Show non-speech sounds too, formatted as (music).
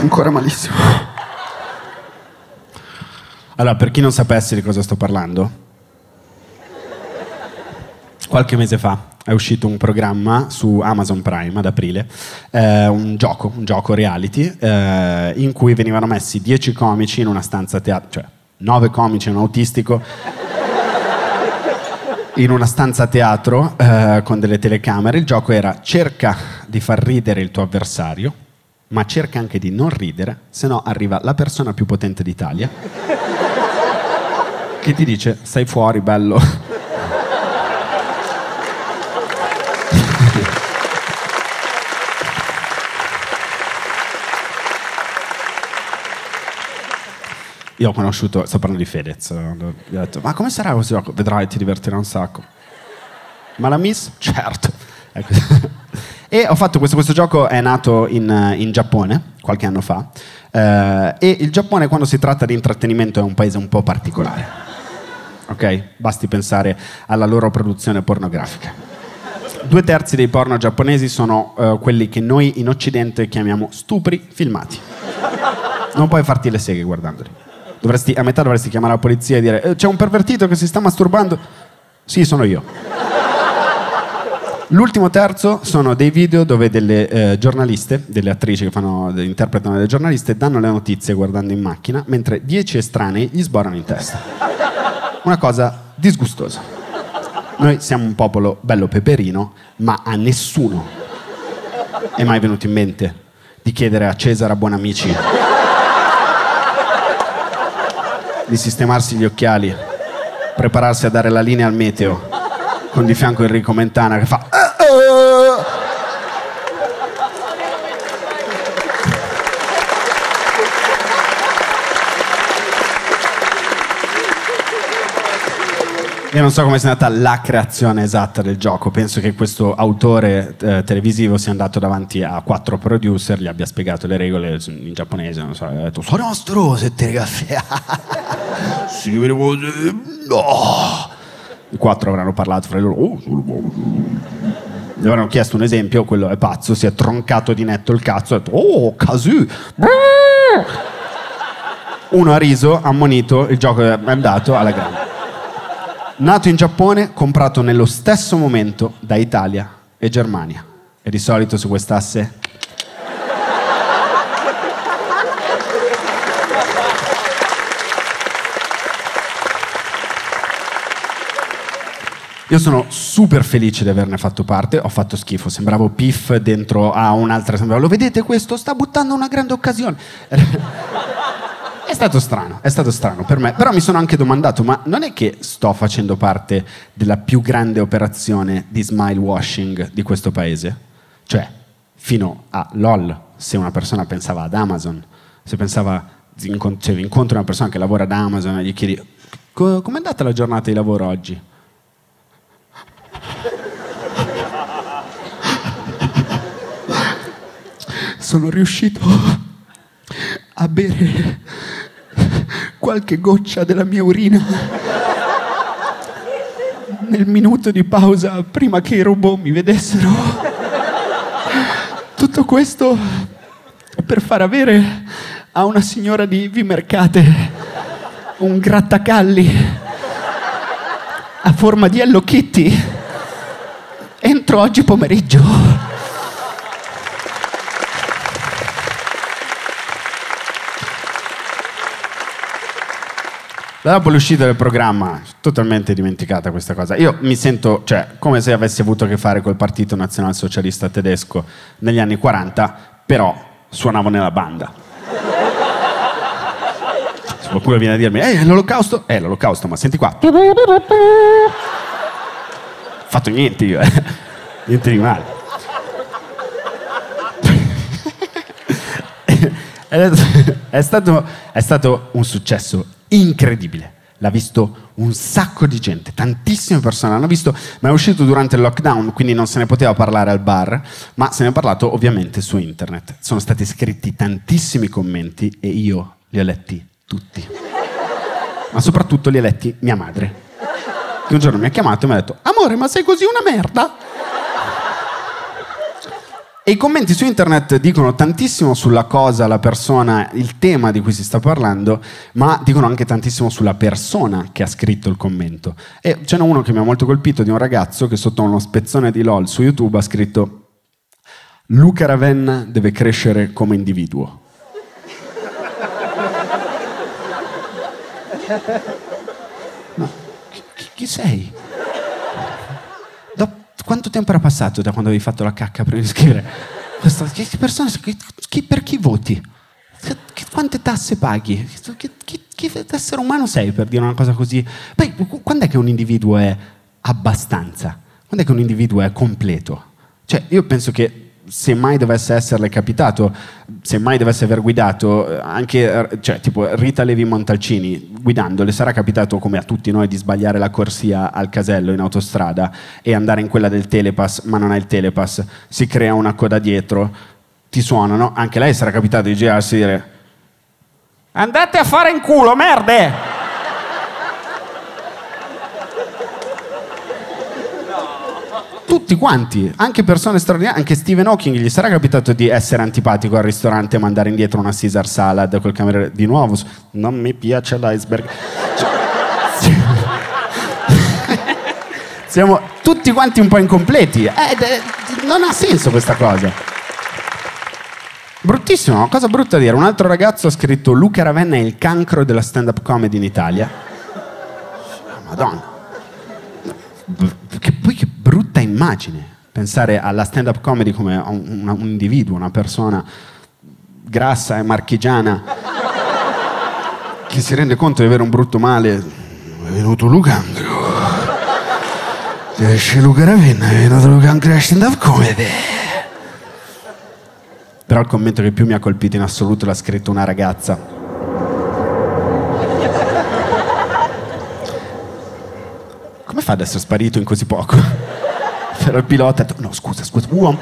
ancora malissimo. Allora, per chi non sapesse di cosa sto parlando, qualche mese fa è uscito un programma su Amazon Prime ad aprile, eh, un gioco, un gioco reality, eh, in cui venivano messi 10 comici in una stanza teatro, cioè 9 comici e un autistico in una stanza teatro eh, con delle telecamere. Il gioco era cerca di far ridere il tuo avversario, ma cerca anche di non ridere, se no arriva la persona più potente d'Italia che ti dice stai fuori, bello. Io ho conosciuto, sto parlando di Fedez, gli ho detto, ma come sarà questo gioco? Vedrai, ti divertirà un sacco. Ma la Miss? Certo. E ho fatto questo, questo gioco, è nato in, in Giappone, qualche anno fa, eh, e il Giappone quando si tratta di intrattenimento è un paese un po' particolare. Ok? Basti pensare alla loro produzione pornografica. Due terzi dei porno giapponesi sono uh, quelli che noi in Occidente chiamiamo stupri filmati. Non puoi farti le seghe guardandoli. Dovresti, a metà dovresti chiamare la polizia e dire eh, c'è un pervertito che si sta masturbando. Sì, sono io. L'ultimo terzo sono dei video dove delle eh, giornaliste, delle attrici che fanno, interpretano delle giornaliste, danno le notizie guardando in macchina, mentre dieci estranei gli sborano in testa. Una cosa disgustosa. Noi siamo un popolo bello peperino, ma a nessuno è mai venuto in mente di chiedere a Cesare Buonamici di sistemarsi gli occhiali, prepararsi a dare la linea al meteo, con di fianco Enrico Mentana che fa... Io non so come sia andata la creazione esatta del gioco, penso che questo autore eh, televisivo sia andato davanti a quattro producer, gli abbia spiegato le regole in giapponese, non so, ha detto sono nostro se te caffè. (laughs) sì, no. I quattro avranno parlato fra loro. Oh, gli avranno chiesto un esempio, quello è pazzo, si è troncato di netto il cazzo, ha detto oh, Kazu. Uno ha riso, ammonito, il gioco è andato alla grande. Nato in Giappone, comprato nello stesso momento da Italia e Germania. E di solito su quest'asse Io sono super felice di averne fatto parte, ho fatto schifo, sembravo Piff dentro a un'altra, lo vedete questo? Sta buttando una grande occasione. È stato strano, è stato strano per me, però mi sono anche domandato, ma non è che sto facendo parte della più grande operazione di smile washing di questo paese? Cioè, fino a LOL, se una persona pensava ad Amazon, se pensava, cioè, incontri una persona che lavora ad Amazon e gli chiedi, com'è andata la giornata di lavoro oggi? (laughs) Sono riuscito a bere qualche goccia della mia urina nel minuto di pausa prima che i robot mi vedessero. Tutto questo per far avere a una signora di Vimercate un grattacalli a forma di Hello Kitty entro oggi pomeriggio. Dopo l'uscita del programma, totalmente dimenticata questa cosa. Io mi sento, cioè, come se avessi avuto a che fare col Partito Nazionalsocialista Tedesco negli anni 40, però suonavo nella banda. Se qualcuno viene a dirmi, eh, l'olocausto? Eh, l'olocausto, ma senti qua. Fatto niente io, eh. Niente di male. (laughs) è, stato, è stato un successo incredibile. L'ha visto un sacco di gente, tantissime persone l'hanno visto, ma è uscito durante il lockdown, quindi non se ne poteva parlare al bar, ma se ne è parlato ovviamente su internet. Sono stati scritti tantissimi commenti e io li ho letti tutti. Ma soprattutto li ha letti mia madre. Che un giorno mi ha chiamato e mi ha detto, amore, ma sei così una merda? E i commenti su internet dicono tantissimo sulla cosa, la persona, il tema di cui si sta parlando, ma dicono anche tantissimo sulla persona che ha scritto il commento. E ce n'è uno che mi ha molto colpito di un ragazzo che sotto uno spezzone di LOL su YouTube ha scritto Luca Ravenna deve crescere come individuo. (laughs) No, chi, chi sei? Quanto tempo era passato da quando avevi fatto la cacca prima di scrivere? Questa, che persona, chi, per chi voti? Che, quante tasse paghi? Che, che, che, essere umano sei per dire una cosa così? Poi, quando è che un individuo è abbastanza? Quando è che un individuo è completo? Cioè, io penso che se mai dovesse esserle capitato, se mai dovesse aver guidato, anche cioè, tipo Rita Levi Montalcini, guidando, le sarà capitato come a tutti noi di sbagliare la corsia al casello in autostrada e andare in quella del telepass, ma non ha il telepass, si crea una coda dietro, ti suonano, anche lei sarà capitato di girarsi e dire andate a fare in culo, merde! Tutti quanti, anche persone straordinarie, anche Stephen Hawking gli sarà capitato di essere antipatico al ristorante e mandare indietro una Caesar salad col cameriere di nuovo. Non mi piace l'iceberg. Cioè, (laughs) siamo tutti quanti un po' incompleti. Eh, non ha senso questa cosa. Bruttissimo, cosa brutta dire. Un altro ragazzo ha scritto Luca Ravenna è il cancro della stand-up comedy in Italia. Madonna. Brutta immagine pensare alla stand-up comedy come un, un individuo, una persona grassa e marchigiana che si rende conto di avere un brutto male. È venuto Lucandro. Esce Luca Ravenna, è venuto Lucandro a stand-up comedy. Però il commento che più mi ha colpito in assoluto l'ha scritto una ragazza. Come fa ad essere sparito in così poco? C'era il pilota, no scusa, scusa, uomo.